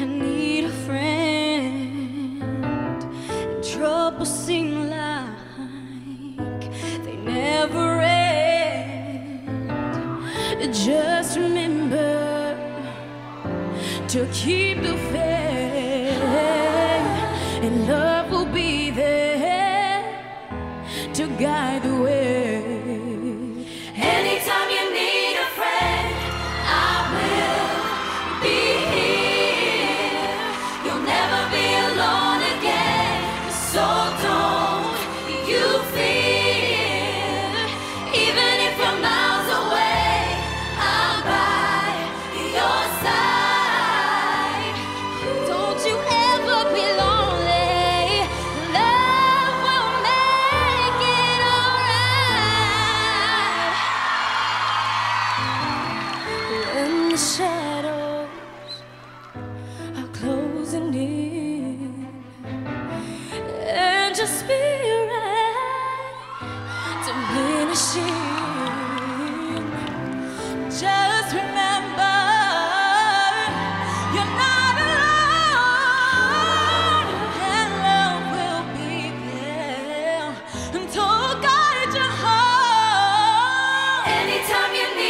I need a friend. And troubles seem like they never end. Just remember to keep the faith, and love will be there to guide the way. shadows are closing in, and your spirit diminishing. Just remember. You're not alone, and love will be there until God your home. Anytime you need.